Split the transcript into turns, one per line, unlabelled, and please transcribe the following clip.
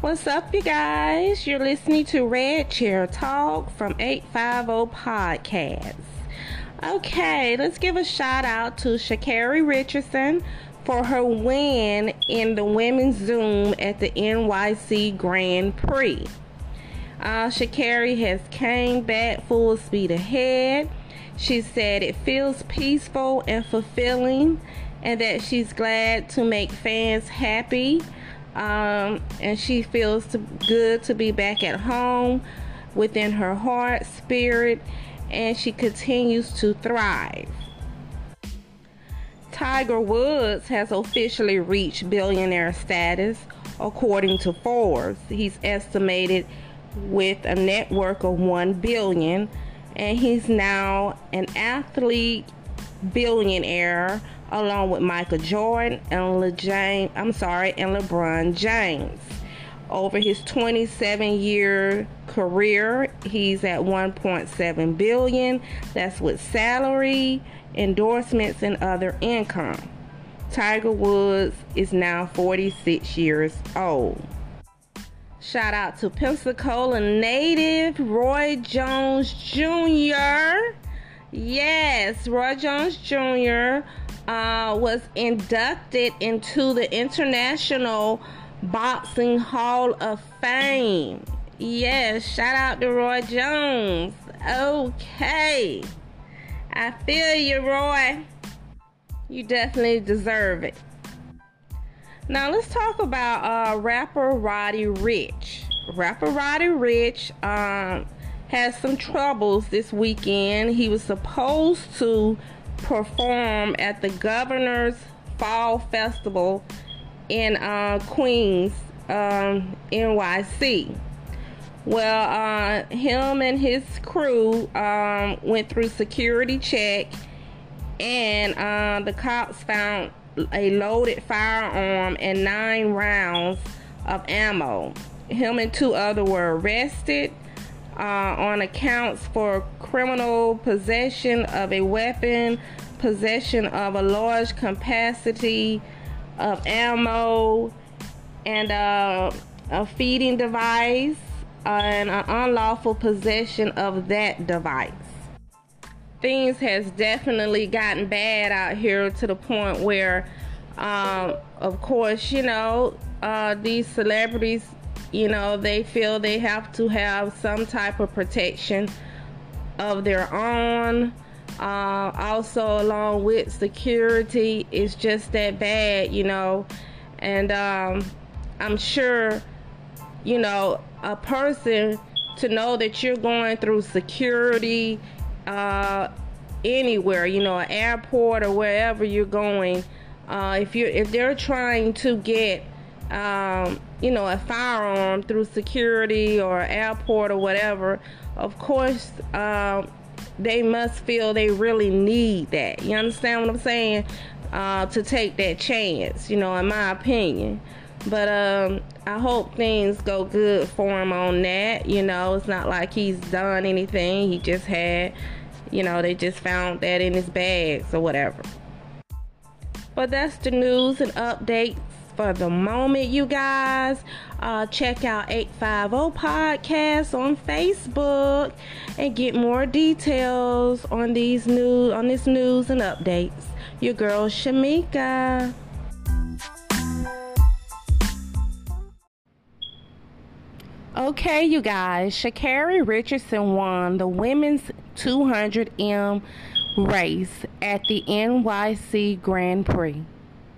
What's up, you guys? You're listening to Red Chair Talk from 850 Podcasts. Okay, let's give a shout out to Sha'Carri Richardson for her win in the women's Zoom at the NYC Grand Prix. Uh, Sha'Carri has came back full speed ahead. She said it feels peaceful and fulfilling, and that she's glad to make fans happy. Um, and she feels to, good to be back at home within her heart, spirit, and she continues to thrive. Tiger Woods has officially reached billionaire status, according to Forbes. He's estimated with a net worth of 1 billion and he's now an athlete billionaire along with Michael Jordan and LeJames, I'm sorry, and LeBron James. Over his 27 year career, he's at 1.7 billion. That's with salary, endorsements, and other income. Tiger Woods is now 46 years old. Shout out to Pensacola native Roy Jones Jr. Yes, Roy Jones Jr. Uh, was inducted into the International Boxing Hall of Fame. Yes, shout out to Roy Jones. Okay. I feel you, Roy. You definitely deserve it. Now let's talk about uh, rapper Roddy Ricch. Rapper Roddy Ricch um, has some troubles this weekend. He was supposed to perform at the Governors Ball Festival in uh, Queens, um, NYC. Well, uh, him and his crew um, went through security check, and uh, the cops found a loaded firearm and nine rounds of ammo. Him and two other were arrested uh, on accounts for criminal possession of a weapon, possession of a large capacity of ammo, and uh, a feeding device, uh, and an unlawful possession of that device. Things has definitely gotten bad out here to the point where um, of course you know uh, these celebrities you know they feel they have to have some type of protection of their own. Uh, also along with security it's just that bad you know. And um, i'm sure you know a person to know that you're going through security uh, anywhere, you know, an airport or wherever you're going, uh, if you if they're trying to get um, you know a firearm through security or airport or whatever, of course um, they must feel they really need that. You understand what I'm saying? Uh, to take that chance, you know, in my opinion. But um, I hope things go good for him on that. You know, it's not like he's done anything. He just had you know, they just found that in his bags or whatever. But that's the news and updates for the moment, you guys. Uh, check out 850 Podcast on Facebook and get more details on these news on this news and updates. Your girl Shamika. Okay, you guys, Sha'Carri Richardson won the women's 200M race at the NYC Grand Prix.